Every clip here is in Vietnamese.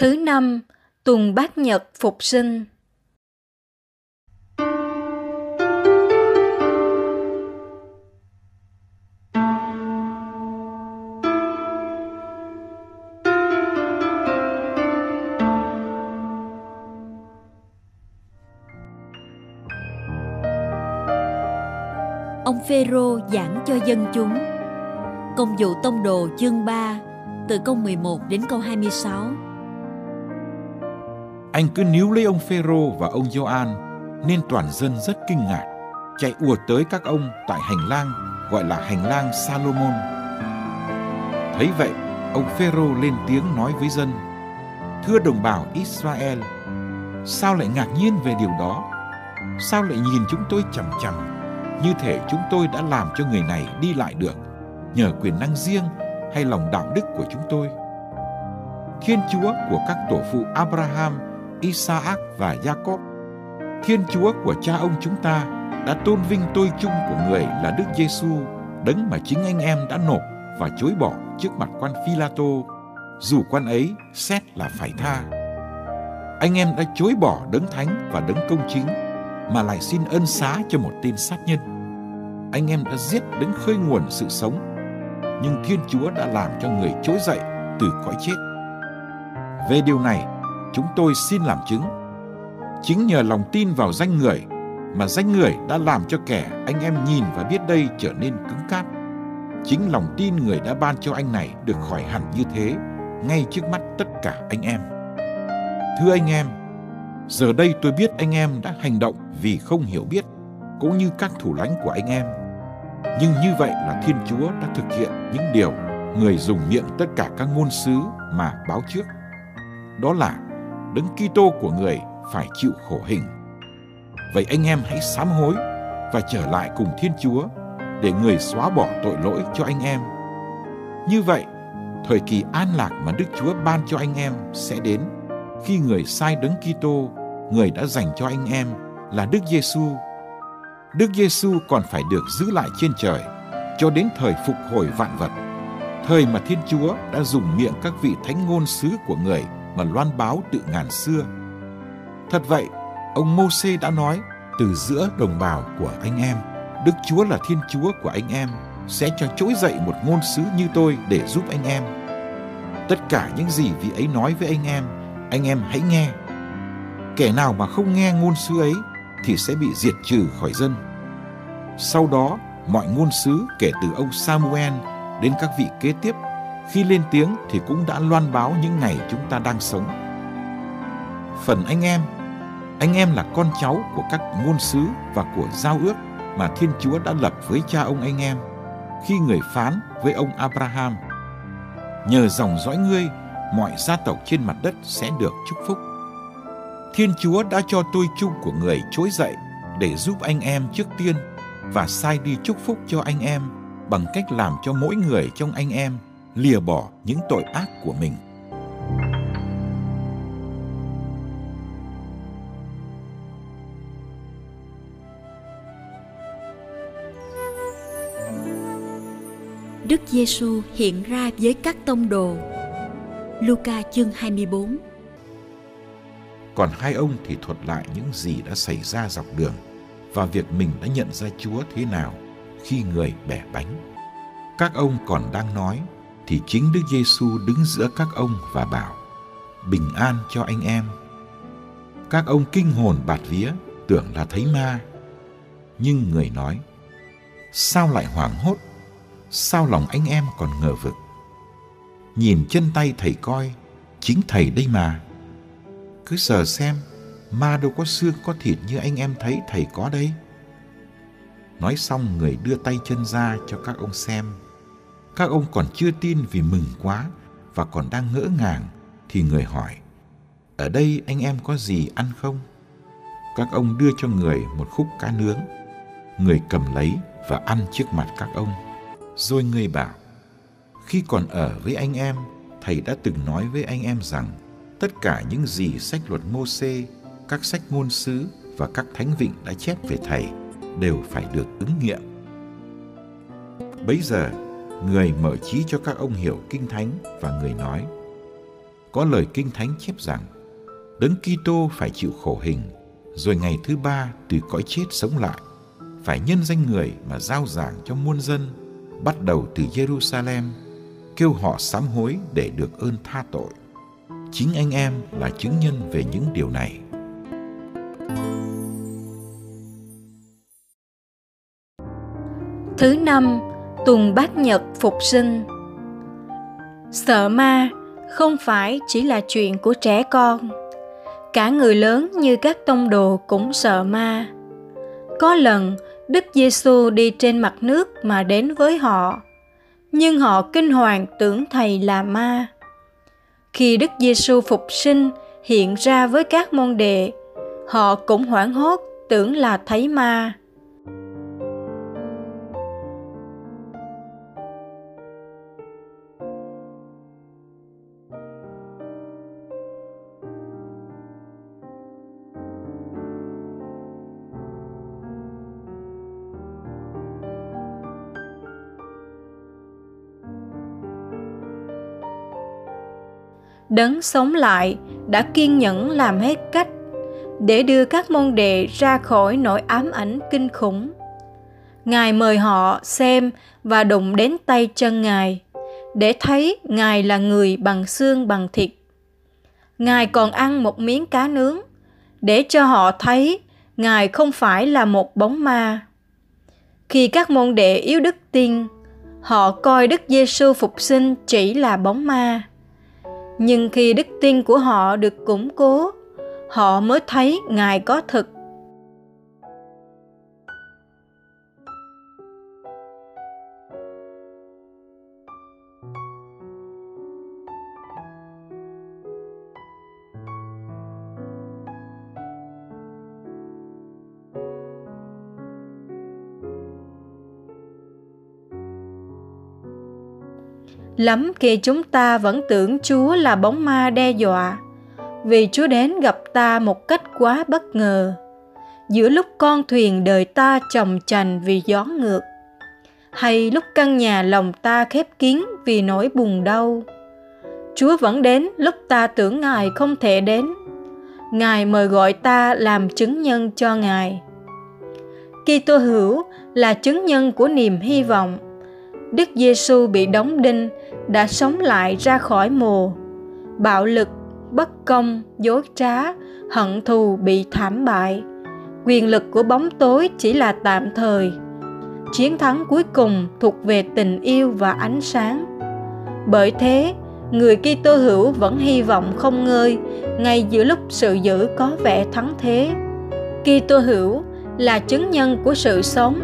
Thứ năm, tuần bát nhật phục sinh. Ông Phêrô giảng cho dân chúng. Công vụ tông đồ chương 3 từ câu 11 đến câu 26. Anh cứ níu lấy ông Phêrô và ông Gioan nên toàn dân rất kinh ngạc, chạy ùa tới các ông tại hành lang gọi là hành lang Salomon. Thấy vậy, ông Phêrô lên tiếng nói với dân: "Thưa đồng bào Israel, sao lại ngạc nhiên về điều đó? Sao lại nhìn chúng tôi chằm chằm như thể chúng tôi đã làm cho người này đi lại được nhờ quyền năng riêng hay lòng đạo đức của chúng tôi?" Thiên Chúa của các tổ phụ Abraham Isaac và Jacob. Thiên Chúa của cha ông chúng ta đã tôn vinh tôi chung của người là Đức Giêsu, đấng mà chính anh em đã nộp và chối bỏ trước mặt quan Phi-la-tô, dù quan ấy xét là phải tha. Anh em đã chối bỏ đấng thánh và đấng công chính, mà lại xin ân xá cho một tên sát nhân. Anh em đã giết đấng khơi nguồn sự sống, nhưng Thiên Chúa đã làm cho người trỗi dậy từ cõi chết. Về điều này, chúng tôi xin làm chứng. Chính nhờ lòng tin vào danh người mà danh người đã làm cho kẻ anh em nhìn và biết đây trở nên cứng cáp. Chính lòng tin người đã ban cho anh này được khỏi hẳn như thế, ngay trước mắt tất cả anh em. Thưa anh em, giờ đây tôi biết anh em đã hành động vì không hiểu biết, cũng như các thủ lãnh của anh em. Nhưng như vậy là Thiên Chúa đã thực hiện những điều người dùng miệng tất cả các ngôn sứ mà báo trước. Đó là đấng Kitô của người phải chịu khổ hình. Vậy anh em hãy sám hối và trở lại cùng Thiên Chúa để người xóa bỏ tội lỗi cho anh em. Như vậy, thời kỳ an lạc mà Đức Chúa ban cho anh em sẽ đến khi người sai đấng Kitô, người đã dành cho anh em là Đức Giêsu. Đức Giêsu còn phải được giữ lại trên trời cho đến thời phục hồi vạn vật, thời mà Thiên Chúa đã dùng miệng các vị thánh ngôn sứ của người mà loan báo từ ngàn xưa. Thật vậy, ông Môsê đã nói từ giữa đồng bào của anh em, Đức Chúa là Thiên Chúa của anh em sẽ cho trỗi dậy một ngôn sứ như tôi để giúp anh em. Tất cả những gì vị ấy nói với anh em, anh em hãy nghe. Kẻ nào mà không nghe ngôn sứ ấy thì sẽ bị diệt trừ khỏi dân. Sau đó, mọi ngôn sứ kể từ ông Samuel đến các vị kế tiếp khi lên tiếng thì cũng đã loan báo những ngày chúng ta đang sống. Phần anh em, anh em là con cháu của các ngôn sứ và của giao ước mà Thiên Chúa đã lập với cha ông anh em khi người phán với ông Abraham. Nhờ dòng dõi ngươi, mọi gia tộc trên mặt đất sẽ được chúc phúc. Thiên Chúa đã cho tôi chung của người trỗi dậy để giúp anh em trước tiên và sai đi chúc phúc cho anh em bằng cách làm cho mỗi người trong anh em lìa bỏ những tội ác của mình. Đức Giêsu hiện ra với các tông đồ. Luca chương 24 Còn hai ông thì thuật lại những gì đã xảy ra dọc đường và việc mình đã nhận ra Chúa thế nào khi người bẻ bánh. Các ông còn đang nói thì chính Đức Giêsu đứng giữa các ông và bảo: Bình an cho anh em. Các ông kinh hồn bạt vía, tưởng là thấy ma. Nhưng người nói, sao lại hoảng hốt? Sao lòng anh em còn ngờ vực? Nhìn chân tay thầy coi, chính thầy đây mà. Cứ sờ xem, ma đâu có xương có thịt như anh em thấy thầy có đây. Nói xong người đưa tay chân ra cho các ông xem. Các ông còn chưa tin vì mừng quá và còn đang ngỡ ngàng, thì người hỏi, ở đây anh em có gì ăn không? Các ông đưa cho người một khúc cá nướng. Người cầm lấy và ăn trước mặt các ông. Rồi người bảo, khi còn ở với anh em, thầy đã từng nói với anh em rằng, tất cả những gì sách luật mô xê các sách ngôn sứ và các thánh vịnh đã chép về thầy đều phải được ứng nghiệm. Bấy giờ người mở trí cho các ông hiểu kinh thánh và người nói. Có lời kinh thánh chép rằng đấng Kitô phải chịu khổ hình rồi ngày thứ ba từ cõi chết sống lại phải nhân danh người mà giao giảng cho muôn dân bắt đầu từ Jerusalem kêu họ sám hối để được ơn tha tội. Chính anh em là chứng nhân về những điều này. Thứ năm, tuần bát nhật phục sinh. Sợ ma không phải chỉ là chuyện của trẻ con. Cả người lớn như các tông đồ cũng sợ ma. Có lần Đức Giêsu đi trên mặt nước mà đến với họ, nhưng họ kinh hoàng tưởng thầy là ma. Khi Đức Giêsu phục sinh hiện ra với các môn đệ, họ cũng hoảng hốt tưởng là thấy ma. Đấng sống lại, đã kiên nhẫn làm hết cách để đưa các môn đệ ra khỏi nỗi ám ảnh kinh khủng. Ngài mời họ xem và đụng đến tay chân ngài, để thấy ngài là người bằng xương bằng thịt. Ngài còn ăn một miếng cá nướng, để cho họ thấy ngài không phải là một bóng ma. Khi các môn đệ yếu đức tin, họ coi đức giêsu phục sinh chỉ là bóng ma nhưng khi đức tin của họ được củng cố, họ mới thấy ngài có thực lắm khi chúng ta vẫn tưởng Chúa là bóng ma đe dọa, vì Chúa đến gặp ta một cách quá bất ngờ. Giữa lúc con thuyền đời ta chồng chành vì gió ngược, hay lúc căn nhà lòng ta khép kín vì nỗi buồn đau. Chúa vẫn đến lúc ta tưởng Ngài không thể đến. Ngài mời gọi ta làm chứng nhân cho Ngài. Kitô hữu là chứng nhân của niềm hy vọng. Đức Giêsu bị đóng đinh đã sống lại ra khỏi mồ. Bạo lực, bất công, dối trá, hận thù bị thảm bại. Quyền lực của bóng tối chỉ là tạm thời. Chiến thắng cuối cùng thuộc về tình yêu và ánh sáng. Bởi thế, người Kitô hữu vẫn hy vọng không ngơi ngay giữa lúc sự dữ có vẻ thắng thế. Kitô hữu là chứng nhân của sự sống.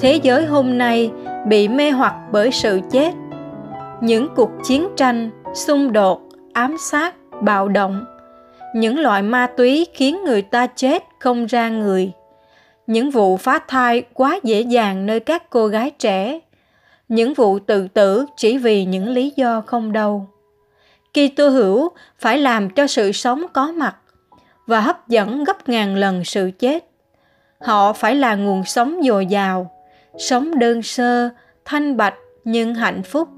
Thế giới hôm nay bị mê hoặc bởi sự chết. Những cuộc chiến tranh xung đột ám sát bạo động. Những loại ma túy khiến người ta chết không ra người. Những vụ phá thai quá dễ dàng nơi các cô gái trẻ. Những vụ tự tử chỉ vì những lý do không đâu. Khi Kitô hữu phải làm cho sự sống có mặt và hấp dẫn gấp ngàn lần sự chết. Họ phải là nguồn sống dồi dào, sống đơn sơ thanh bạch nhưng hạnh phúc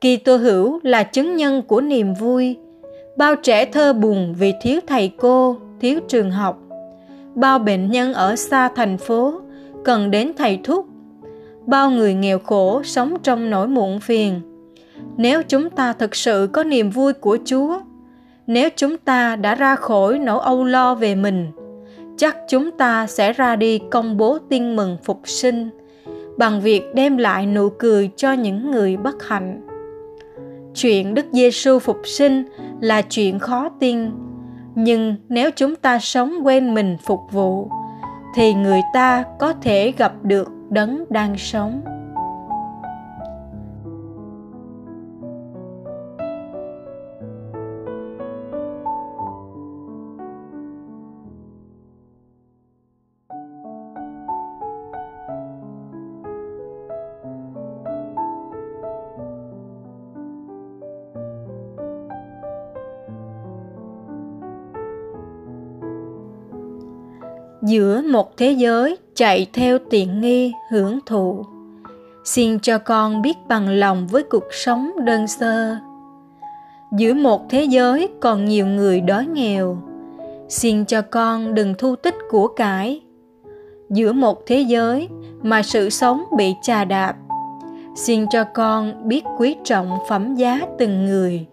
Kỳ tô hữu là chứng nhân của niềm vui. Bao trẻ thơ buồn vì thiếu thầy cô, thiếu trường học. Bao bệnh nhân ở xa thành phố cần đến thầy thuốc. Bao người nghèo khổ sống trong nỗi muộn phiền. Nếu chúng ta thực sự có niềm vui của Chúa, nếu chúng ta đã ra khỏi nỗi âu lo về mình, chắc chúng ta sẽ ra đi công bố tin mừng phục sinh bằng việc đem lại nụ cười cho những người bất hạnh. Chuyện Đức Giêsu phục sinh là chuyện khó tin, nhưng nếu chúng ta sống quên mình phục vụ, thì người ta có thể gặp được đấng đang sống. Giữa một thế giới chạy theo tiện nghi hưởng thụ. Xin cho con biết bằng lòng với cuộc sống đơn sơ. Giữa một thế giới còn nhiều người đói nghèo, xin cho con đừng thu tích của cải. Giữa một thế giới mà sự sống bị chà đạp, xin cho con biết quý trọng phẩm giá từng người.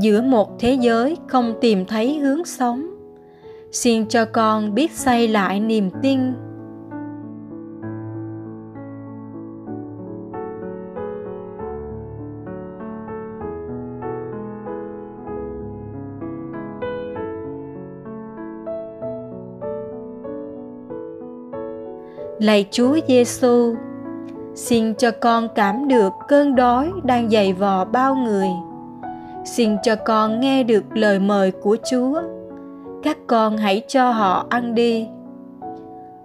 Giữa một thế giới không tìm thấy hướng sống xin cho con biết xây lại niềm tin Lạy Chúa Giêsu, xin cho con cảm được cơn đói đang dày vò bao người. Xin cho con nghe được lời mời của Chúa các con hãy cho họ ăn đi.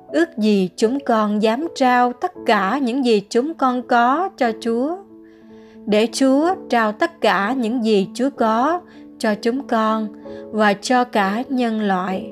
Ước gì chúng con dám trao tất cả những gì chúng con có cho chúa. Để chúa trao tất cả những gì chúa có cho chúng con và cho cả nhân loại.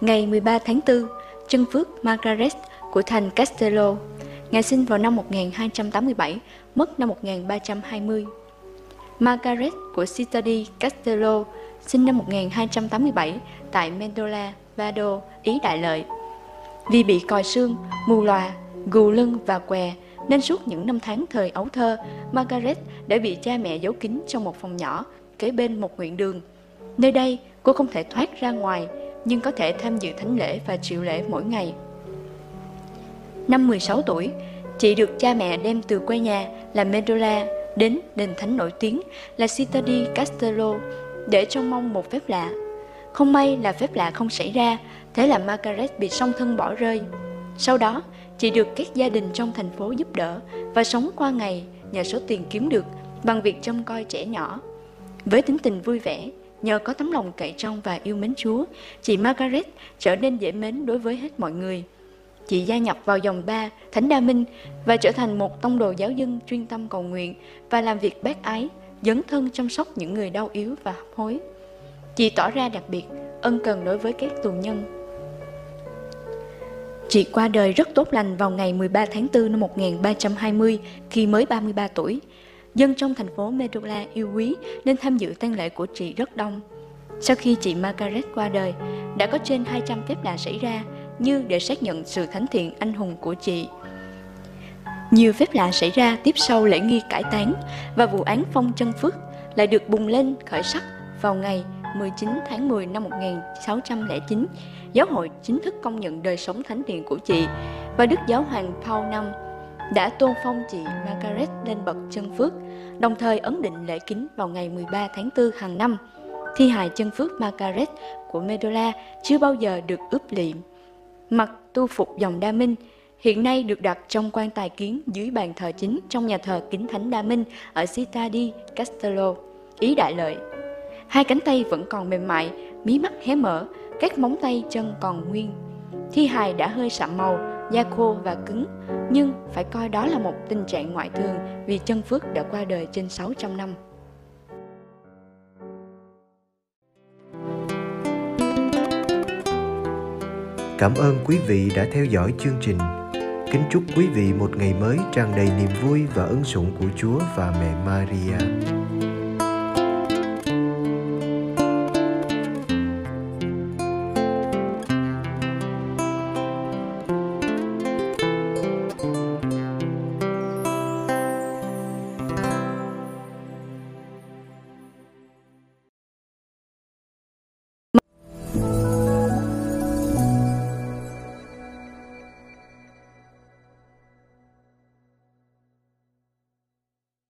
Ngày 13 tháng 4, chân phước Margaret của thành Castello. Ngài sinh vào năm 1287, mất năm 1320. Margaret của Cittadi Castello sinh năm 1287 tại Mendola, Vado, Ý Đại Lợi. Vì bị còi xương, mù lòa, gù lưng và què, nên suốt những năm tháng thời ấu thơ, Margaret đã bị cha mẹ giấu kín trong một phòng nhỏ kế bên một nguyện đường. Nơi đây, cô không thể thoát ra ngoài nhưng có thể tham dự thánh lễ và triệu lễ mỗi ngày. Năm 16 tuổi, chị được cha mẹ đem từ quê nhà là Medola đến đền thánh nổi tiếng là Città di Castello để trông mong một phép lạ. Không may là phép lạ không xảy ra, thế là Margaret bị song thân bỏ rơi. Sau đó, chị được các gia đình trong thành phố giúp đỡ và sống qua ngày nhờ số tiền kiếm được bằng việc trông coi trẻ nhỏ. Với tính tình vui vẻ, Nhờ có tấm lòng cậy trong và yêu mến Chúa, chị Margaret trở nên dễ mến đối với hết mọi người. Chị gia nhập vào dòng ba Thánh Đa Minh và trở thành một tông đồ giáo dân chuyên tâm cầu nguyện và làm việc bác ái, dấn thân chăm sóc những người đau yếu và hấp hối. Chị tỏ ra đặc biệt, ân cần đối với các tù nhân. Chị qua đời rất tốt lành vào ngày 13 tháng 4 năm 1320 khi mới 33 tuổi. Dân trong thành phố Medola yêu quý nên tham dự tang lễ của chị rất đông. Sau khi chị Margaret qua đời, đã có trên 200 phép lạ xảy ra như để xác nhận sự thánh thiện anh hùng của chị. Nhiều phép lạ xảy ra tiếp sau lễ nghi cải táng và vụ án phong chân phước lại được bùng lên khởi sắc vào ngày 19 tháng 10 năm 1609, giáo hội chính thức công nhận đời sống thánh thiện của chị và Đức Giáo hoàng Paul V đã tôn phong chị Margaret lên bậc chân phước, đồng thời ấn định lễ kính vào ngày 13 tháng 4 hàng năm. Thi hài chân phước Margaret của Medola chưa bao giờ được ướp liệm. Mặc tu phục dòng Đa Minh, hiện nay được đặt trong quan tài kiến dưới bàn thờ chính trong nhà thờ kính thánh Đa Minh ở Città di Castello, Ý Đại Lợi. Hai cánh tay vẫn còn mềm mại, mí mắt hé mở, các móng tay chân còn nguyên. Thi hài đã hơi sạm màu, da khô và cứng, nhưng phải coi đó là một tình trạng ngoại thường vì chân phước đã qua đời trên 600 năm. Cảm ơn quý vị đã theo dõi chương trình. Kính chúc quý vị một ngày mới tràn đầy niềm vui và ân sủng của Chúa và mẹ Maria.